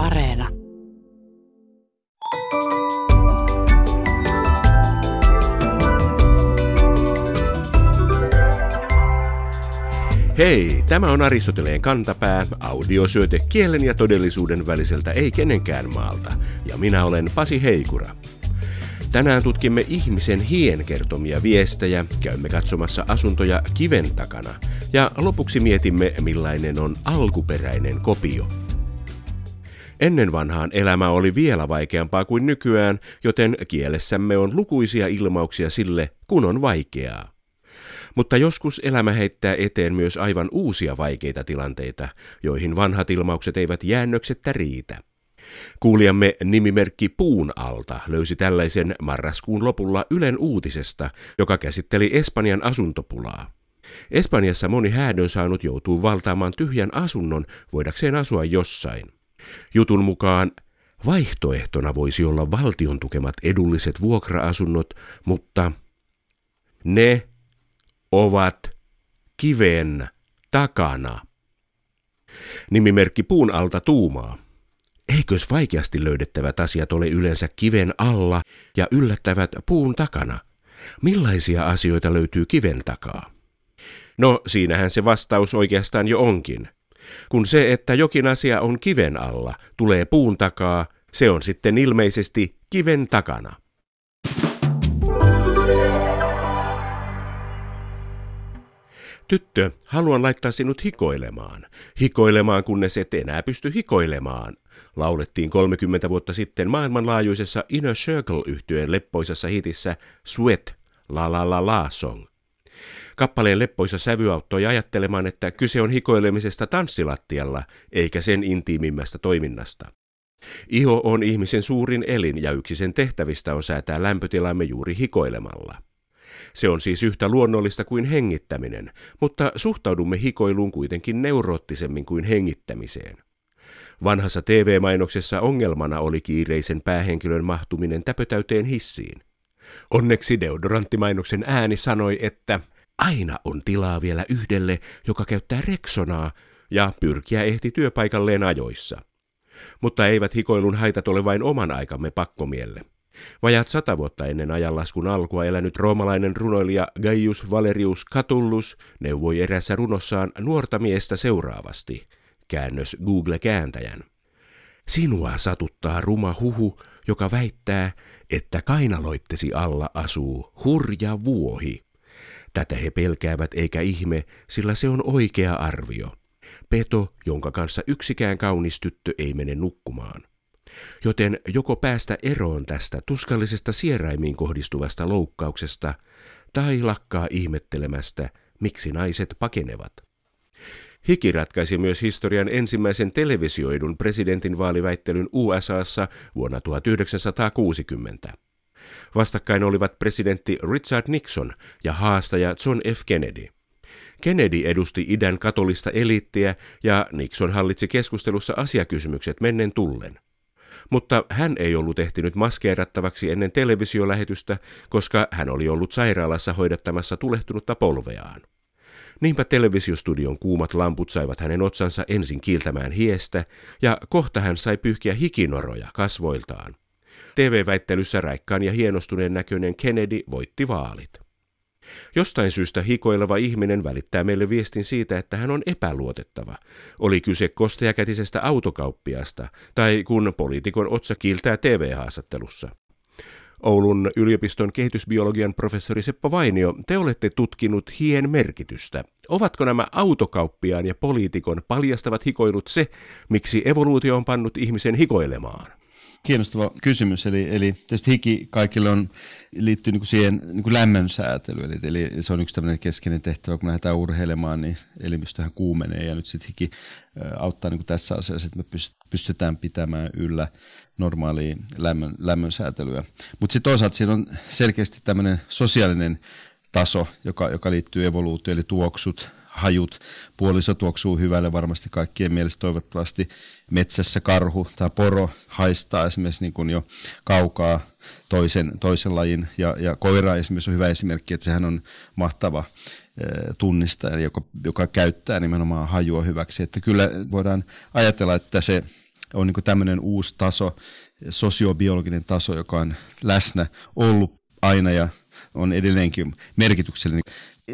Areena. Hei, tämä on Aristoteleen kantapää, audiosyöte kielen ja todellisuuden väliseltä ei kenenkään maalta, ja minä olen Pasi Heikura. Tänään tutkimme ihmisen hien kertomia viestejä, käymme katsomassa asuntoja kiven takana ja lopuksi mietimme millainen on alkuperäinen kopio. Ennen vanhaan elämä oli vielä vaikeampaa kuin nykyään, joten kielessämme on lukuisia ilmauksia sille, kun on vaikeaa. Mutta joskus elämä heittää eteen myös aivan uusia vaikeita tilanteita, joihin vanhat ilmaukset eivät jäännöksettä riitä. Kuulijamme nimimerkki Puun alta löysi tällaisen marraskuun lopulla Ylen uutisesta, joka käsitteli Espanjan asuntopulaa. Espanjassa moni häädön saanut joutuu valtaamaan tyhjän asunnon voidakseen asua jossain. Jutun mukaan vaihtoehtona voisi olla valtion tukemat edulliset vuokra-asunnot, mutta ne ovat kiven takana. Nimimerkki puun alta tuumaa. Eikös vaikeasti löydettävät asiat ole yleensä kiven alla ja yllättävät puun takana? Millaisia asioita löytyy kiven takaa? No, siinähän se vastaus oikeastaan jo onkin. Kun se, että jokin asia on kiven alla, tulee puun takaa, se on sitten ilmeisesti kiven takana. Tyttö, haluan laittaa sinut hikoilemaan. Hikoilemaan, kunnes et enää pysty hikoilemaan. Laulettiin 30 vuotta sitten maailmanlaajuisessa Inner circle yhtyeen leppoisessa hitissä Sweat, la la la la song. Kappaleen leppoisa sävy auttoi ajattelemaan, että kyse on hikoilemisesta tanssilattialla, eikä sen intiimimmästä toiminnasta. Iho on ihmisen suurin elin ja yksi sen tehtävistä on säätää lämpötilamme juuri hikoilemalla. Se on siis yhtä luonnollista kuin hengittäminen, mutta suhtaudumme hikoiluun kuitenkin neuroottisemmin kuin hengittämiseen. Vanhassa TV-mainoksessa ongelmana oli kiireisen päähenkilön mahtuminen täpötäyteen hissiin. Onneksi deodoranttimainoksen ääni sanoi, että aina on tilaa vielä yhdelle, joka käyttää reksonaa, ja pyrkiä ehti työpaikalleen ajoissa. Mutta eivät hikoilun haitat ole vain oman aikamme pakkomielle. Vajat sata vuotta ennen ajanlaskun alkua elänyt roomalainen runoilija Gaius Valerius Catullus neuvoi erässä runossaan nuorta miestä seuraavasti. Käännös Google-kääntäjän. Sinua satuttaa ruma huhu, joka väittää, että kainaloittesi alla asuu hurja vuohi. Tätä he pelkäävät eikä ihme, sillä se on oikea arvio. Peto, jonka kanssa yksikään kaunis tyttö ei mene nukkumaan. Joten joko päästä eroon tästä tuskallisesta sieraimiin kohdistuvasta loukkauksesta, tai lakkaa ihmettelemästä, miksi naiset pakenevat. Hiki ratkaisi myös historian ensimmäisen televisioidun presidentinvaaliväittelyn USAssa vuonna 1960. Vastakkain olivat presidentti Richard Nixon ja haastaja John F. Kennedy. Kennedy edusti idän katolista eliittiä ja Nixon hallitsi keskustelussa asiakysymykset mennen tullen. Mutta hän ei ollut ehtinyt maskeerattavaksi ennen televisiolähetystä, koska hän oli ollut sairaalassa hoidattamassa tulehtunutta polveaan. Niinpä televisiostudion kuumat lamput saivat hänen otsansa ensin kiiltämään hiestä, ja kohta hän sai pyyhkiä hikinoroja kasvoiltaan. TV-väittelyssä raikkaan ja hienostuneen näköinen Kennedy voitti vaalit. Jostain syystä hikoileva ihminen välittää meille viestin siitä, että hän on epäluotettava. Oli kyse kosteakätisestä autokauppiasta tai kun poliitikon otsa kiiltää TV-haastattelussa. Oulun yliopiston kehitysbiologian professori Seppo Vainio, te olette tutkinut hien merkitystä. Ovatko nämä autokauppiaan ja poliitikon paljastavat hikoilut se, miksi evoluutio on pannut ihmisen hikoilemaan? Kiinnostava kysymys, eli, eli tietysti hiki kaikille on, liittyy niin kuin siihen niin kuin lämmön säätelyyn, eli, eli se on yksi tämmöinen keskeinen tehtävä, kun me lähdetään urheilemaan, niin elimistöhän kuumenee, ja nyt sitten hiki auttaa niin kuin tässä asiassa, että me pystytään pitämään yllä normaalia lämmön, lämmön säätelyä. Mutta sitten toisaalta siinä on selkeästi tämmöinen sosiaalinen taso, joka, joka liittyy evoluutioon, eli tuoksut, hajut. Puoliso tuoksuu hyvälle varmasti kaikkien mielestä toivottavasti. Metsässä karhu tai poro haistaa esimerkiksi niin kuin jo kaukaa toisen, toisen lajin. Ja, ja koira esimerkiksi on hyvä esimerkki, että sehän on mahtava tunnistaja, joka, joka käyttää nimenomaan hajua hyväksi. Että kyllä voidaan ajatella, että se on niin tämmöinen uusi taso, sosiobiologinen taso, joka on läsnä ollut aina ja on edelleenkin merkityksellinen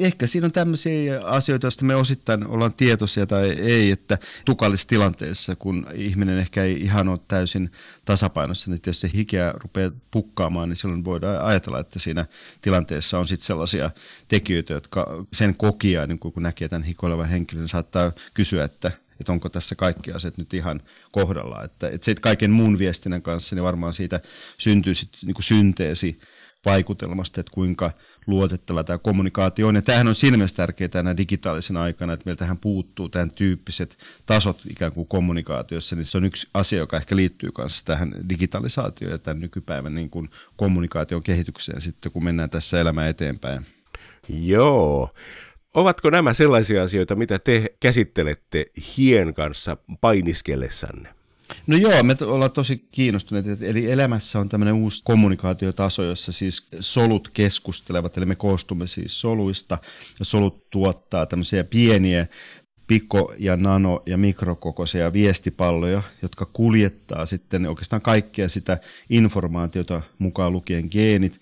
ehkä siinä on tämmöisiä asioita, joista me osittain ollaan tietoisia tai ei, että tukallisessa tilanteessa, kun ihminen ehkä ei ihan ole täysin tasapainossa, niin jos se hikeä rupeaa pukkaamaan, niin silloin voidaan ajatella, että siinä tilanteessa on sitten sellaisia tekijöitä, jotka sen kokia, niin kun näkee tämän hikoilevan henkilön, niin saattaa kysyä, että että onko tässä kaikki asiat nyt ihan kohdalla. Että, että kaiken muun viestinnän kanssa, niin varmaan siitä syntyy sitten niin synteesi vaikutelmasta, että kuinka luotettava tämä kommunikaatio on. Ja tämähän on siinä mielessä tärkeää tänä digitaalisen aikana, että meiltähän puuttuu tämän tyyppiset tasot ikään kuin kommunikaatiossa, niin se on yksi asia, joka ehkä liittyy kanssa tähän digitalisaatioon ja tämän nykypäivän niin kuin kommunikaation kehitykseen sitten, kun mennään tässä elämään eteenpäin. Joo. Ovatko nämä sellaisia asioita, mitä te käsittelette hien kanssa painiskellessanne? No joo, me ollaan tosi kiinnostuneita. Eli elämässä on tämmöinen uusi kommunikaatiotaso, jossa siis solut keskustelevat. Eli me koostumme siis soluista ja solut tuottaa tämmöisiä pieniä piko- ja nano- ja mikrokokoisia viestipalloja, jotka kuljettaa sitten oikeastaan kaikkea sitä informaatiota mukaan lukien geenit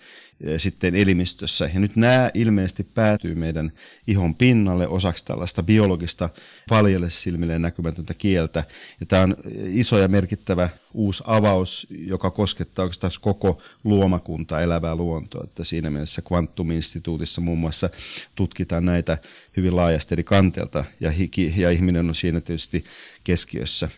sitten elimistössä. Ja nyt nämä ilmeisesti päätyy meidän ihon pinnalle osaksi tällaista biologista paljalle silmille näkymätöntä kieltä. Ja tämä on iso ja merkittävä uusi avaus, joka koskettaa oikeastaan koko luomakuntaa, elävää luontoa. Että siinä mielessä Quantum-instituutissa muun muassa tutkitaan näitä hyvin laajasti eri kanteelta ja, hiki, ja ihminen on siinä tietysti keskiössä.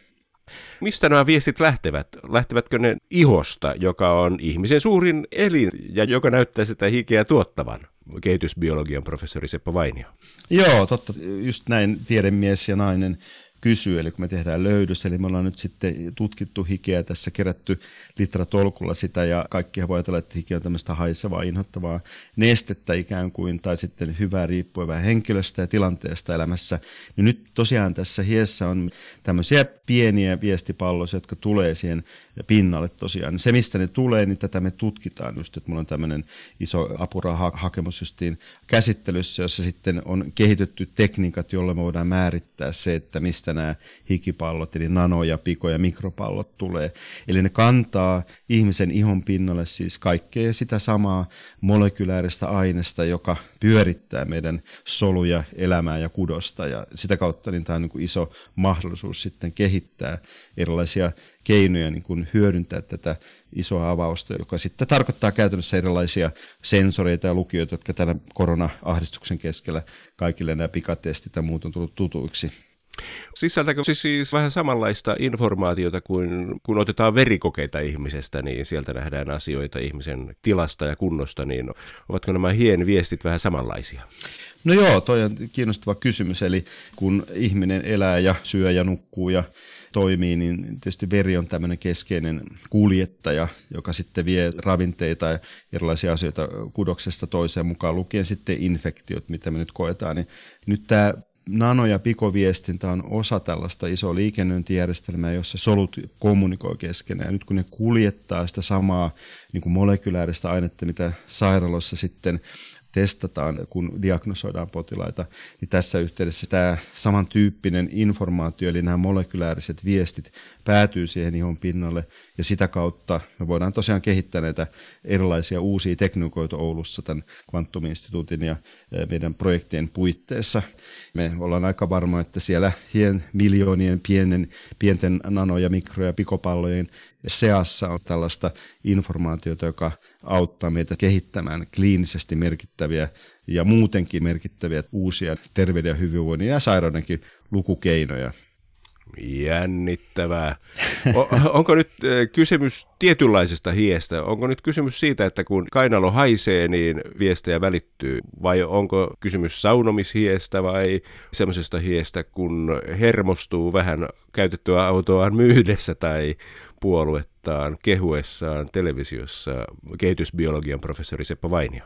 Mistä nämä viestit lähtevät? Lähtevätkö ne ihosta, joka on ihmisen suurin elin ja joka näyttää sitä hikeä tuottavan? Kehitysbiologian professori Seppo Vainio. Joo, totta. Just näin tiedemies ja nainen kysyy, eli kun me tehdään löydös, eli me ollaan nyt sitten tutkittu hikeä tässä, kerätty litratolkulla sitä, ja kaikki voi ajatella, että hiki on tämmöistä haisevaa, inhottavaa nestettä ikään kuin, tai sitten hyvää riippuen vähän henkilöstä ja tilanteesta elämässä. Niin nyt tosiaan tässä hiessä on tämmöisiä pieniä viestipalloja, jotka tulee siihen pinnalle tosiaan. Se, mistä ne tulee, niin tätä me tutkitaan just, että mulla on tämmöinen iso apurahahakemus justiin käsittelyssä, jossa sitten on kehitetty tekniikat, joilla me voidaan määrittää se, että mistä nämä hikipallot, eli nano- ja piko- ja mikropallot tulee. Eli ne kantaa ihmisen ihon pinnalle siis kaikkea sitä samaa molekylääristä aineesta, joka pyörittää meidän soluja, elämää ja kudosta. Ja sitä kautta niin tämä on niin kuin iso mahdollisuus sitten kehittää erilaisia keinoja niin kuin hyödyntää tätä isoa avausta, joka sitten tarkoittaa käytännössä erilaisia sensoreita ja lukijoita, jotka tämän korona-ahdistuksen keskellä kaikille nämä pikatestit ja muut on tullut tutuiksi. Sisältäkö siis, siis vähän samanlaista informaatiota kuin kun otetaan verikokeita ihmisestä, niin sieltä nähdään asioita ihmisen tilasta ja kunnosta, niin ovatko nämä hien viestit vähän samanlaisia? No joo, toi on kiinnostava kysymys. Eli kun ihminen elää ja syö ja nukkuu ja toimii, niin tietysti veri on tämmöinen keskeinen kuljettaja, joka sitten vie ravinteita ja erilaisia asioita kudoksesta toiseen mukaan lukien sitten infektiot, mitä me nyt koetaan. Niin nyt tämä nano- ja pikoviestintä on osa tällaista isoa liikennöintijärjestelmää, jossa solut kommunikoi keskenään. Ja nyt kun ne kuljettaa sitä samaa niin kuin molekylääristä ainetta, mitä sairaaloissa sitten testataan, kun diagnosoidaan potilaita, niin tässä yhteydessä tämä samantyyppinen informaatio, eli nämä molekylääriset viestit, päätyy siihen ihon pinnalle, ja sitä kautta me voidaan tosiaan kehittää näitä erilaisia uusia tekniikoita Oulussa tämän Quantum-instituutin ja meidän projektien puitteissa. Me ollaan aika varma, että siellä hien miljoonien pienen, pienten nano- ja mikro- ja pikopallojen seassa on tällaista informaatiota, joka auttaa meitä kehittämään kliinisesti merkittäviä ja muutenkin merkittäviä uusia terveyden ja hyvinvoinnin ja sairaudenkin lukukeinoja. Jännittävää. O- onko nyt kysymys tietynlaisesta hiestä? Onko nyt kysymys siitä, että kun kainalo haisee, niin viestejä välittyy? Vai onko kysymys saunomishiestä vai semmoisesta hiestä, kun hermostuu vähän käytettyä autoaan myydessä tai puoluettaan kehuessaan televisiossa kehitysbiologian professori Seppo Vainio?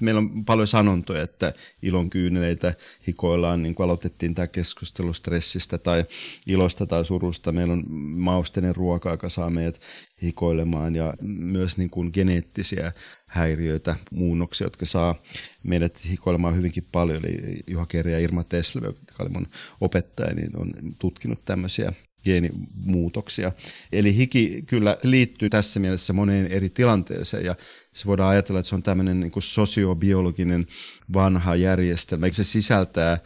Meillä on paljon sanontoja, että ilon kyyneleitä hikoillaan, niin kuin aloitettiin tämä keskustelu stressistä tai ilosta tai surusta. Meillä on mausteinen ruoka, joka saa meidät hikoilemaan ja myös niin kuin geneettisiä häiriöitä, muunnoksia, jotka saa meidät hikoilemaan hyvinkin paljon. Eli Juha Keri ja Irma Teslö, joka oli mun opettaja, niin on tutkinut tämmöisiä geenimuutoksia. Eli hiki kyllä liittyy tässä mielessä moneen eri tilanteeseen ja se voidaan ajatella, että se on tämmöinen niin sosiobiologinen vanha järjestelmä. Se sisältää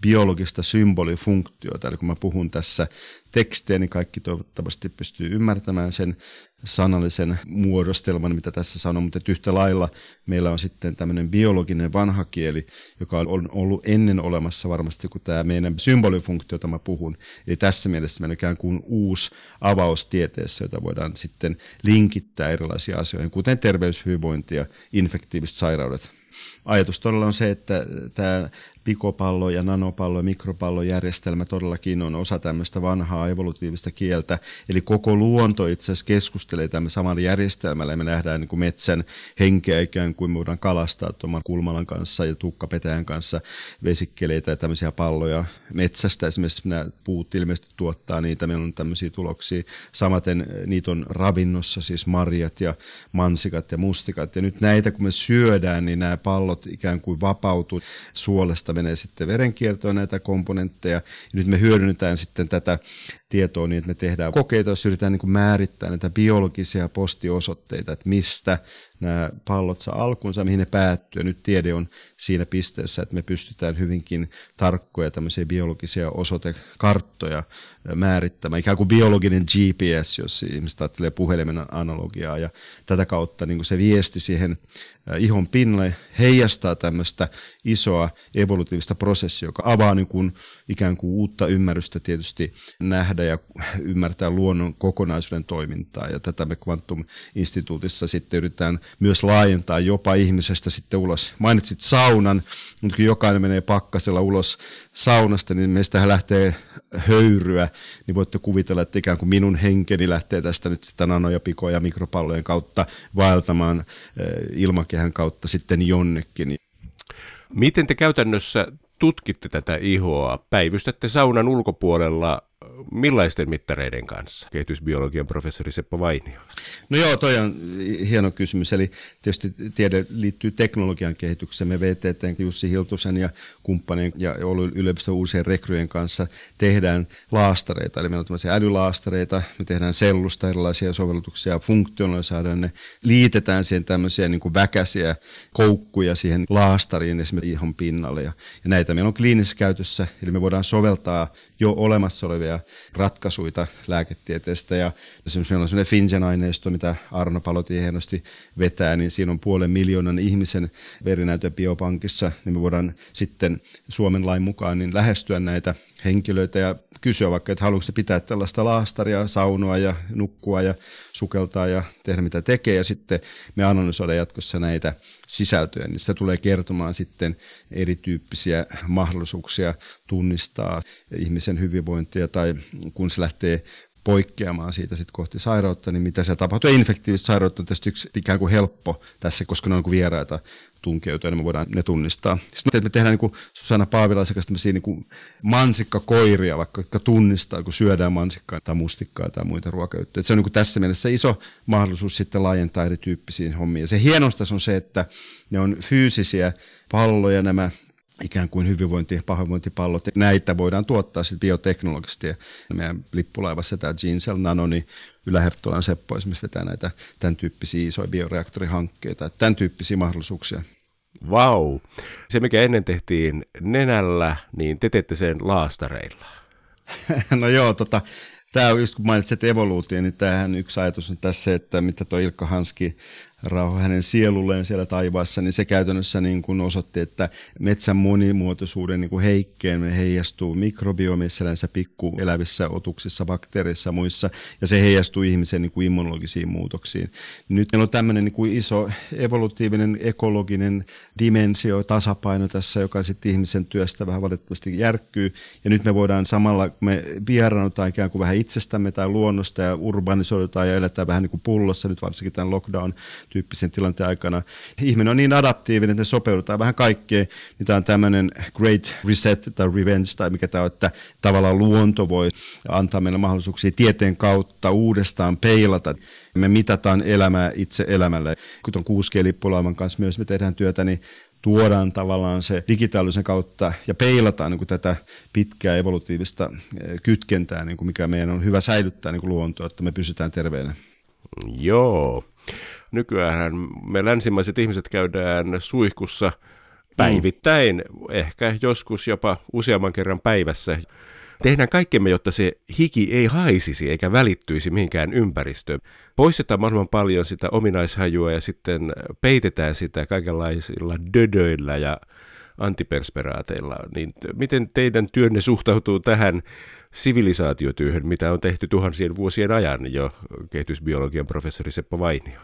biologista symbolifunktiota. Eli kun mä puhun tässä tekstiä, niin kaikki toivottavasti pystyy ymmärtämään sen sanallisen muodostelman, mitä tässä sanon, mutta yhtä lailla meillä on sitten tämmöinen biologinen vanha kieli, joka on ollut ennen olemassa varmasti kuin tämä meidän symbolifunktio, jota mä puhun. Eli tässä mielessä meillä on ikään kuin uusi avaus tieteessä, jota voidaan sitten linkittää erilaisiin asioihin, kuten terveyshyvinvointi ja infektiiviset sairaudet. Ajatus todella on se, että tämä pikopallo ja nanopallo ja mikropallojärjestelmä todellakin on osa tämmöistä vanhaa evolutiivista kieltä. Eli koko luonto itse asiassa keskustelee tämän saman järjestelmällä me nähdään niin kuin metsän henkeä ikään kuin me voidaan kalastaa tuon kulmalan kanssa ja tukkapetäjän kanssa vesikkeleitä ja tämmöisiä palloja metsästä. Esimerkiksi nämä puut ilmeisesti tuottaa niitä, meillä on tämmöisiä tuloksia. Samaten niitä on ravinnossa, siis marjat ja mansikat ja mustikat. Ja nyt näitä kun me syödään, niin nämä pallot ikään kuin vapautuu suolesta menee sitten verenkiertoon näitä komponentteja. Ja nyt me hyödynnetään sitten tätä tietoa niin, että me tehdään kokeita, jos yritetään niin kuin määrittää näitä biologisia postiosoitteita, että mistä nämä pallot saa alkunsa, mihin ne päättyy. Ja nyt tiede on siinä pisteessä, että me pystytään hyvinkin tarkkoja tämmöisiä biologisia osoitekarttoja määrittämään. Ikään kuin biologinen GPS, jos ihmiset ajattelee puhelimen analogiaa. Ja tätä kautta niin kuin se viesti siihen ihon pinnalle heijastaa tämmöistä isoa evolutiivista prosessia, joka avaa niin kuin ikään kuin uutta ymmärrystä tietysti nähdä ja ymmärtää luonnon kokonaisuuden toimintaa. Ja tätä me Quantum-instituutissa sitten yritetään myös laajentaa jopa ihmisestä sitten ulos. Mainitsit saunan, mutta kun jokainen menee pakkasella ulos saunasta, niin meistä lähtee höyryä, niin voitte kuvitella, että ikään kuin minun henkeni lähtee tästä nyt sitä nanoja, pikoja ja mikropallojen kautta vaeltamaan eh, ilmakehän kautta sitten jonnekin. Miten te käytännössä tutkitte tätä ihoa? Päivystätte saunan ulkopuolella millaisten mittareiden kanssa? Kehitysbiologian professori Seppo Vainio. No joo, toi on hieno kysymys. Eli tietysti tiede liittyy teknologian kehitykseen. Me VTT, Jussi Hiltusen ja kumppanien ja Oulun yliopiston uusien rekryjen kanssa tehdään laastareita. Eli meillä on tämmöisiä älylaastareita, me tehdään sellusta erilaisia sovellutuksia, saadaan ne, liitetään siihen tämmöisiä niin kuin väkäisiä koukkuja siihen laastariin esimerkiksi ihon pinnalle. Ja, ja näitä meillä on kliinisessä käytössä, eli me voidaan soveltaa jo olemassa olevia ratkaisuja lääketieteestä. Ja meillä on sellainen FinGen-aineisto, mitä Arno Paloti hienosti vetää, niin siinä on puolen miljoonan ihmisen verinäytön biopankissa, niin me voidaan sitten Suomen lain mukaan niin lähestyä näitä henkilöitä ja kysyä vaikka, että haluatko pitää tällaista laastaria, saunoa ja nukkua ja sukeltaa ja tehdä mitä tekee. Ja sitten me analysoida jatkossa näitä sisältöjä, niin se tulee kertomaan sitten erityyppisiä mahdollisuuksia tunnistaa ihmisen hyvinvointia tai kun se lähtee poikkeamaan siitä sitten kohti sairautta, niin mitä se tapahtuu. Infektiivistä sairautta on tietysti yksi ikään kuin helppo tässä, koska ne on niin vieraita tunkeutua, niin me voidaan ne tunnistaa. Sitten me tehdään niin kuin Susanna Paavilaisen kanssa tämmöisiä niin mansikkakoiria, vaikka jotka tunnistaa, kun syödään mansikkaa tai mustikkaa tai muita ruokajuttuja. Se on niin kuin tässä mielessä iso mahdollisuus sitten laajentaa erityyppisiin hommiin. Ja se hienosta on se, että ne on fyysisiä palloja nämä ikään kuin hyvinvointi- ja pahoinvointipallot. Näitä voidaan tuottaa sitten bioteknologisesti. Ja meidän lippulaivassa tämä Gene Nano, niin Ylä-Herttolan Seppo esimerkiksi vetää näitä tämän tyyppisiä isoja bioreaktorihankkeita. Tämän tyyppisiä mahdollisuuksia. Vau! Wow. Se, mikä ennen tehtiin nenällä, niin te teette sen laastareilla. no joo, tota, tämä on just kun mainitsit evoluutio, niin tämähän yksi ajatus on tässä, että mitä tuo Ilkka Hanski rauha hänen sielulleen siellä taivaassa, niin se käytännössä niin kuin osoitti, että metsän monimuotoisuuden niin kuin heikkeen heijastuu mikrobiomissa, yleensä pikku elävissä otuksissa, bakteereissa ja muissa, ja se heijastuu ihmisen niin kuin immunologisiin muutoksiin. Nyt meillä on tämmöinen niin kuin iso evolutiivinen ekologinen dimensio, tasapaino tässä, joka sitten ihmisen työstä vähän valitettavasti järkkyy, ja nyt me voidaan samalla, me vieraannutaan ikään kuin vähän itsestämme tai luonnosta ja urbanisoidutaan ja eletään vähän niin kuin pullossa, nyt varsinkin tämän lockdown tyyppisen tilanteen aikana. Ihminen on niin adaptiivinen, että ne sopeudutaan vähän kaikkeen. Niin tämä on tämmöinen great reset tai revenge tai mikä tämä on, että tavallaan luonto voi antaa meille mahdollisuuksia tieteen kautta uudestaan peilata. Me mitataan elämää itse elämälle. Kun on 6G-lippulaivan kanssa myös me tehdään työtä, niin tuodaan tavallaan se digitaalisen kautta ja peilataan niin kuin tätä pitkää evolutiivista kytkentää, niin kuin mikä meidän on hyvä säilyttää niin kuin luontoa, että me pysytään terveenä. Joo. Nykyään me länsimaiset ihmiset käydään suihkussa päivittäin, mm. ehkä joskus jopa useamman kerran päivässä. Tehdään kaikkemme, jotta se hiki ei haisisi eikä välittyisi mihinkään ympäristöön. Poistetaan mahdollisimman paljon sitä ominaishajua ja sitten peitetään sitä kaikenlaisilla dödöillä ja antipersperaateilla. Niin miten teidän työnne suhtautuu tähän sivilisaatiotyöhön, mitä on tehty tuhansien vuosien ajan jo kehitysbiologian professori Seppo Vainio?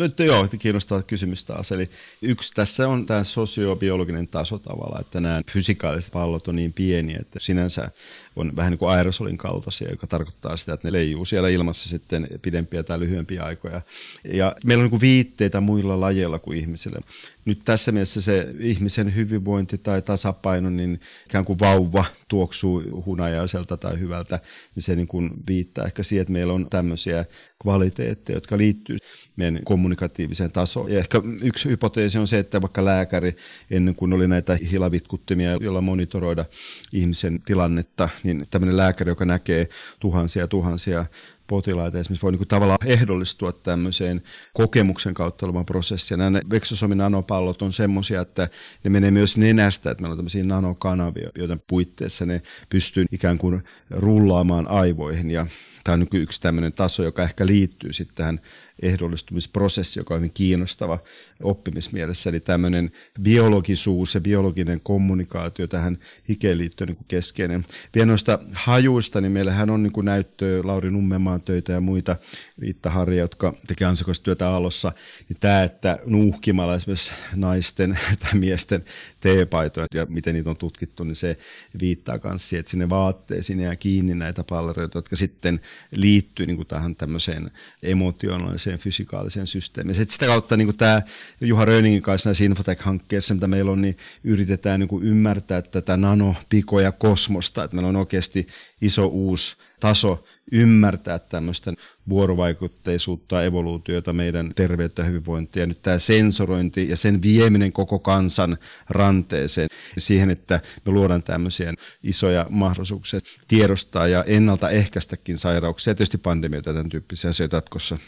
Että joo, kiinnostaa kysymys taas. Eli yksi tässä on tämä sosiobiologinen taso tavalla, että nämä fysikaaliset pallot on niin pieniä, että sinänsä on vähän niin kuin aerosolin kaltaisia, joka tarkoittaa sitä, että ne leijuu siellä ilmassa sitten pidempiä tai lyhyempiä aikoja. Ja meillä on niin kuin viitteitä muilla lajeilla kuin ihmisillä. Nyt tässä mielessä se ihmisen hyvinvointi tai tasapaino, niin ikään kuin vauva tuoksuu hunajaiselta tai hyvältä, niin se niin kuin viittaa ehkä siihen, että meillä on tämmöisiä kvaliteetteja, jotka liittyy meidän kommunikatiiviseen tasoon. Ja ehkä yksi hypoteesi on se, että vaikka lääkäri ennen kuin oli näitä hilavitkuttimia, joilla monitoroida ihmisen tilannetta, niin tämmöinen lääkäri, joka näkee tuhansia tuhansia potilaita esimerkiksi voi niin kuin tavallaan ehdollistua tämmöiseen kokemuksen kautta olevan prosessiin. Nämä veksosomin nanopallot on semmoisia, että ne menee myös nenästä, että meillä on tämmöisiä nanokanavia, joiden puitteissa ne pystyy ikään kuin rullaamaan aivoihin ja Tämä on niin yksi tämmöinen taso, joka ehkä liittyy sitten tähän ehdollistumisprosessi, joka on hyvin kiinnostava oppimismielessä. Eli tämmöinen biologisuus ja biologinen kommunikaatio tähän hikeen liittyen niin keskeinen. Vielä noista hajuista, niin meillähän on niin näyttöä Lauri Nummemaan töitä ja muita Riitta Harja, jotka tekee ansiokasta työtä Aallossa. Niin tämä, että nuuhkimalla esimerkiksi naisten tai miesten teepaitoja ja miten niitä on tutkittu, niin se viittaa myös siihen, että sinne vaatteisiin jää kiinni näitä pallereita, jotka sitten liittyy niin kuin tähän tämmöiseen emotionaaliseen biologiseen fysikaaliseen systeemiin. Sitten sitä kautta niin tämä Juha Röningin kanssa näissä Infotech-hankkeessa, mitä meillä on, niin yritetään niin kuin ymmärtää tätä nanopikoja kosmosta, että meillä on oikeasti iso uusi taso ymmärtää tämmöistä vuorovaikutteisuutta, evoluutiota, meidän terveyttä ja hyvinvointia. Nyt tämä sensorointi ja sen vieminen koko kansan ranteeseen siihen, että me luodaan tämmöisiä isoja mahdollisuuksia tiedostaa ja ennaltaehkäistäkin sairauksia ja tietysti pandemioita ja tämän tyyppisiä asioita jatkossa.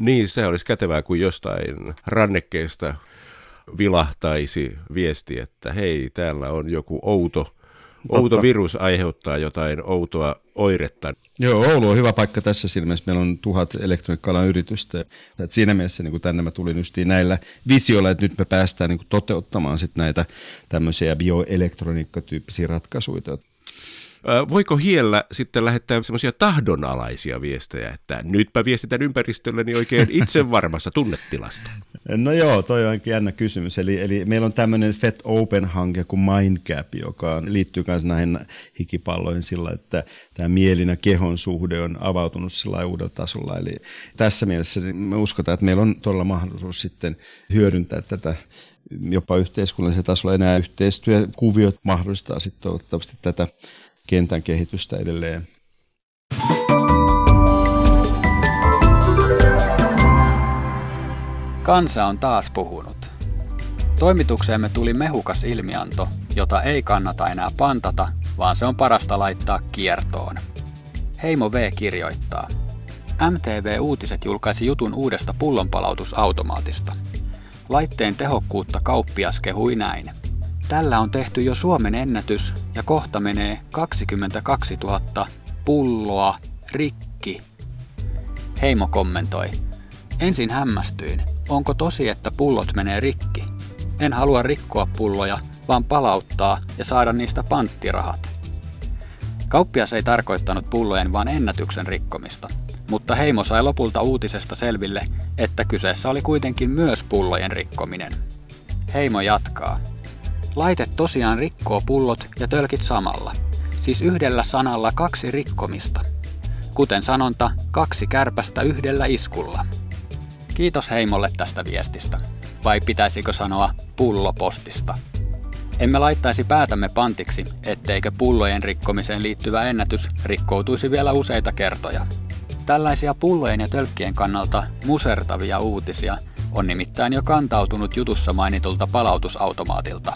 Niin, se olisi kätevää, kun jostain rannekkeesta vilahtaisi viesti, että hei, täällä on joku outo, Totta. outo virus aiheuttaa jotain outoa oiretta. Joo, Oulu on hyvä paikka tässä silmässä. Meillä on tuhat elektroniikka yritystä. Et siinä mielessä niin kuin tänne mä tulin just näillä visioilla, että nyt me päästään niin kuin toteuttamaan sit näitä tämmöisiä bioelektroniikkatyyppisiä ratkaisuja. Voiko hiellä sitten lähettää semmoisia tahdonalaisia viestejä, että nytpä viestitän ympäristölleni oikein itse varmassa tunnetilasta? No joo, toi on jännä kysymys. Eli, eli meillä on tämmöinen FET Open-hanke kuin Mindcap, joka liittyy myös näihin hikipalloihin sillä, että tämä mielin ja kehon suhde on avautunut sillä uudella tasolla. Eli tässä mielessä me uskotaan, että meillä on todella mahdollisuus sitten hyödyntää tätä jopa yhteiskunnallisella tasolla enää yhteistyökuviot mahdollistaa sitten toivottavasti tätä kentän kehitystä edelleen. Kansa on taas puhunut. Toimitukseemme tuli mehukas ilmianto, jota ei kannata enää pantata, vaan se on parasta laittaa kiertoon. Heimo V kirjoittaa. MTV Uutiset julkaisi jutun uudesta pullonpalautusautomaatista. Laitteen tehokkuutta kauppias kehui näin. Tällä on tehty jo Suomen ennätys ja kohta menee 22 000 pulloa rikki. Heimo kommentoi. Ensin hämmästyin. Onko tosi, että pullot menee rikki? En halua rikkoa pulloja, vaan palauttaa ja saada niistä panttirahat. Kauppias ei tarkoittanut pullojen vaan ennätyksen rikkomista, mutta Heimo sai lopulta uutisesta selville, että kyseessä oli kuitenkin myös pullojen rikkominen. Heimo jatkaa. Laite tosiaan rikkoo pullot ja tölkit samalla. Siis yhdellä sanalla kaksi rikkomista. Kuten sanonta, kaksi kärpästä yhdellä iskulla. Kiitos Heimolle tästä viestistä. Vai pitäisikö sanoa pullopostista? Emme laittaisi päätämme pantiksi, etteikö pullojen rikkomiseen liittyvä ennätys rikkoutuisi vielä useita kertoja. Tällaisia pullojen ja tölkkien kannalta musertavia uutisia on nimittäin jo kantautunut jutussa mainitulta palautusautomaatilta.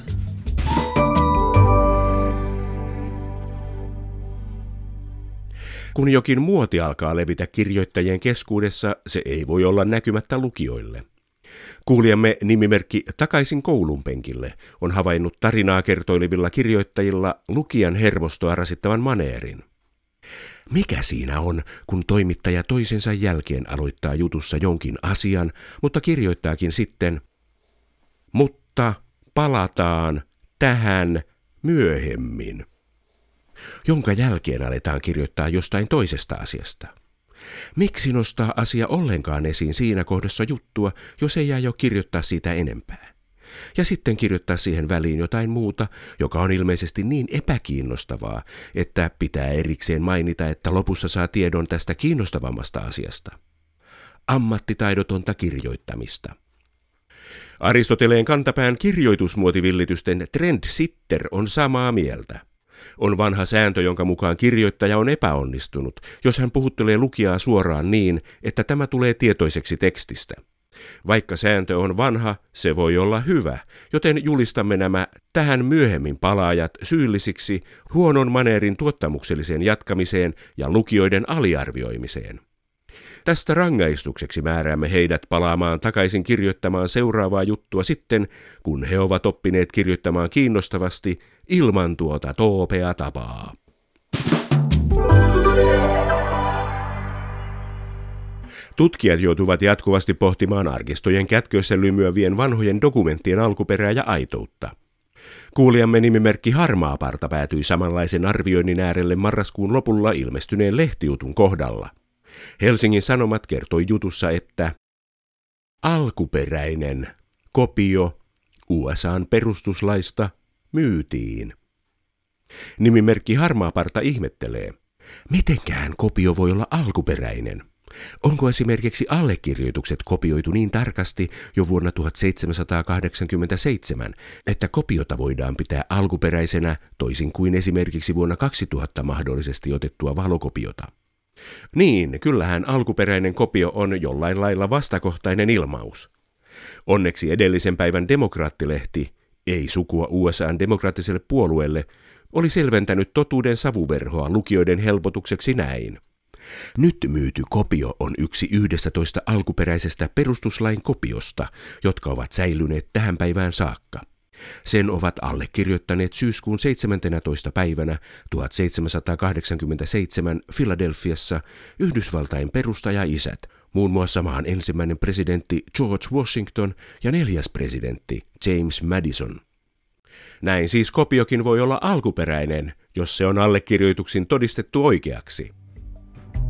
Kun jokin muoti alkaa levitä kirjoittajien keskuudessa, se ei voi olla näkymättä lukijoille. Kuulijamme nimimerkki Takaisin koulun penkille on havainnut tarinaa kertoilevilla kirjoittajilla lukijan hermostoa rasittavan maneerin. Mikä siinä on, kun toimittaja toisensa jälkeen aloittaa jutussa jonkin asian, mutta kirjoittaakin sitten, mutta palataan tähän myöhemmin jonka jälkeen aletaan kirjoittaa jostain toisesta asiasta. Miksi nostaa asia ollenkaan esiin siinä kohdassa juttua, jos ei jää jo kirjoittaa siitä enempää? Ja sitten kirjoittaa siihen väliin jotain muuta, joka on ilmeisesti niin epäkiinnostavaa, että pitää erikseen mainita, että lopussa saa tiedon tästä kiinnostavammasta asiasta. Ammattitaidotonta kirjoittamista. Aristoteleen kantapään kirjoitusmuotivillitysten trendsitter on samaa mieltä. On vanha sääntö, jonka mukaan kirjoittaja on epäonnistunut, jos hän puhuttelee lukijaa suoraan niin, että tämä tulee tietoiseksi tekstistä. Vaikka sääntö on vanha, se voi olla hyvä, joten julistamme nämä tähän myöhemmin palaajat syyllisiksi huonon maneerin tuottamukselliseen jatkamiseen ja lukijoiden aliarvioimiseen. Tästä rangaistukseksi määräämme heidät palaamaan takaisin kirjoittamaan seuraavaa juttua sitten, kun he ovat oppineet kirjoittamaan kiinnostavasti ilman tuota toopea tapaa. Tutkijat joutuvat jatkuvasti pohtimaan arkistojen kätköissä lymyävien vanhojen dokumenttien alkuperää ja aitoutta. Kuulijamme nimimerkki Harmaaparta päätyi samanlaisen arvioinnin äärelle marraskuun lopulla ilmestyneen lehtijutun kohdalla – Helsingin Sanomat kertoi jutussa, että alkuperäinen kopio USAn perustuslaista myytiin. Nimimerkki Harmaaparta ihmettelee, mitenkään kopio voi olla alkuperäinen. Onko esimerkiksi allekirjoitukset kopioitu niin tarkasti jo vuonna 1787, että kopiota voidaan pitää alkuperäisenä toisin kuin esimerkiksi vuonna 2000 mahdollisesti otettua valokopiota? Niin, kyllähän alkuperäinen kopio on jollain lailla vastakohtainen ilmaus. Onneksi edellisen päivän demokraattilehti, ei sukua USAn demokraattiselle puolueelle, oli selventänyt totuuden savuverhoa lukijoiden helpotukseksi näin. Nyt myyty kopio on yksi yhdestä toista alkuperäisestä perustuslain kopiosta, jotka ovat säilyneet tähän päivään saakka. Sen ovat allekirjoittaneet syyskuun 17. päivänä 1787 Filadelfiassa Yhdysvaltain perustaja-isät, muun muassa maan ensimmäinen presidentti George Washington ja neljäs presidentti James Madison. Näin siis kopiokin voi olla alkuperäinen, jos se on allekirjoituksin todistettu oikeaksi.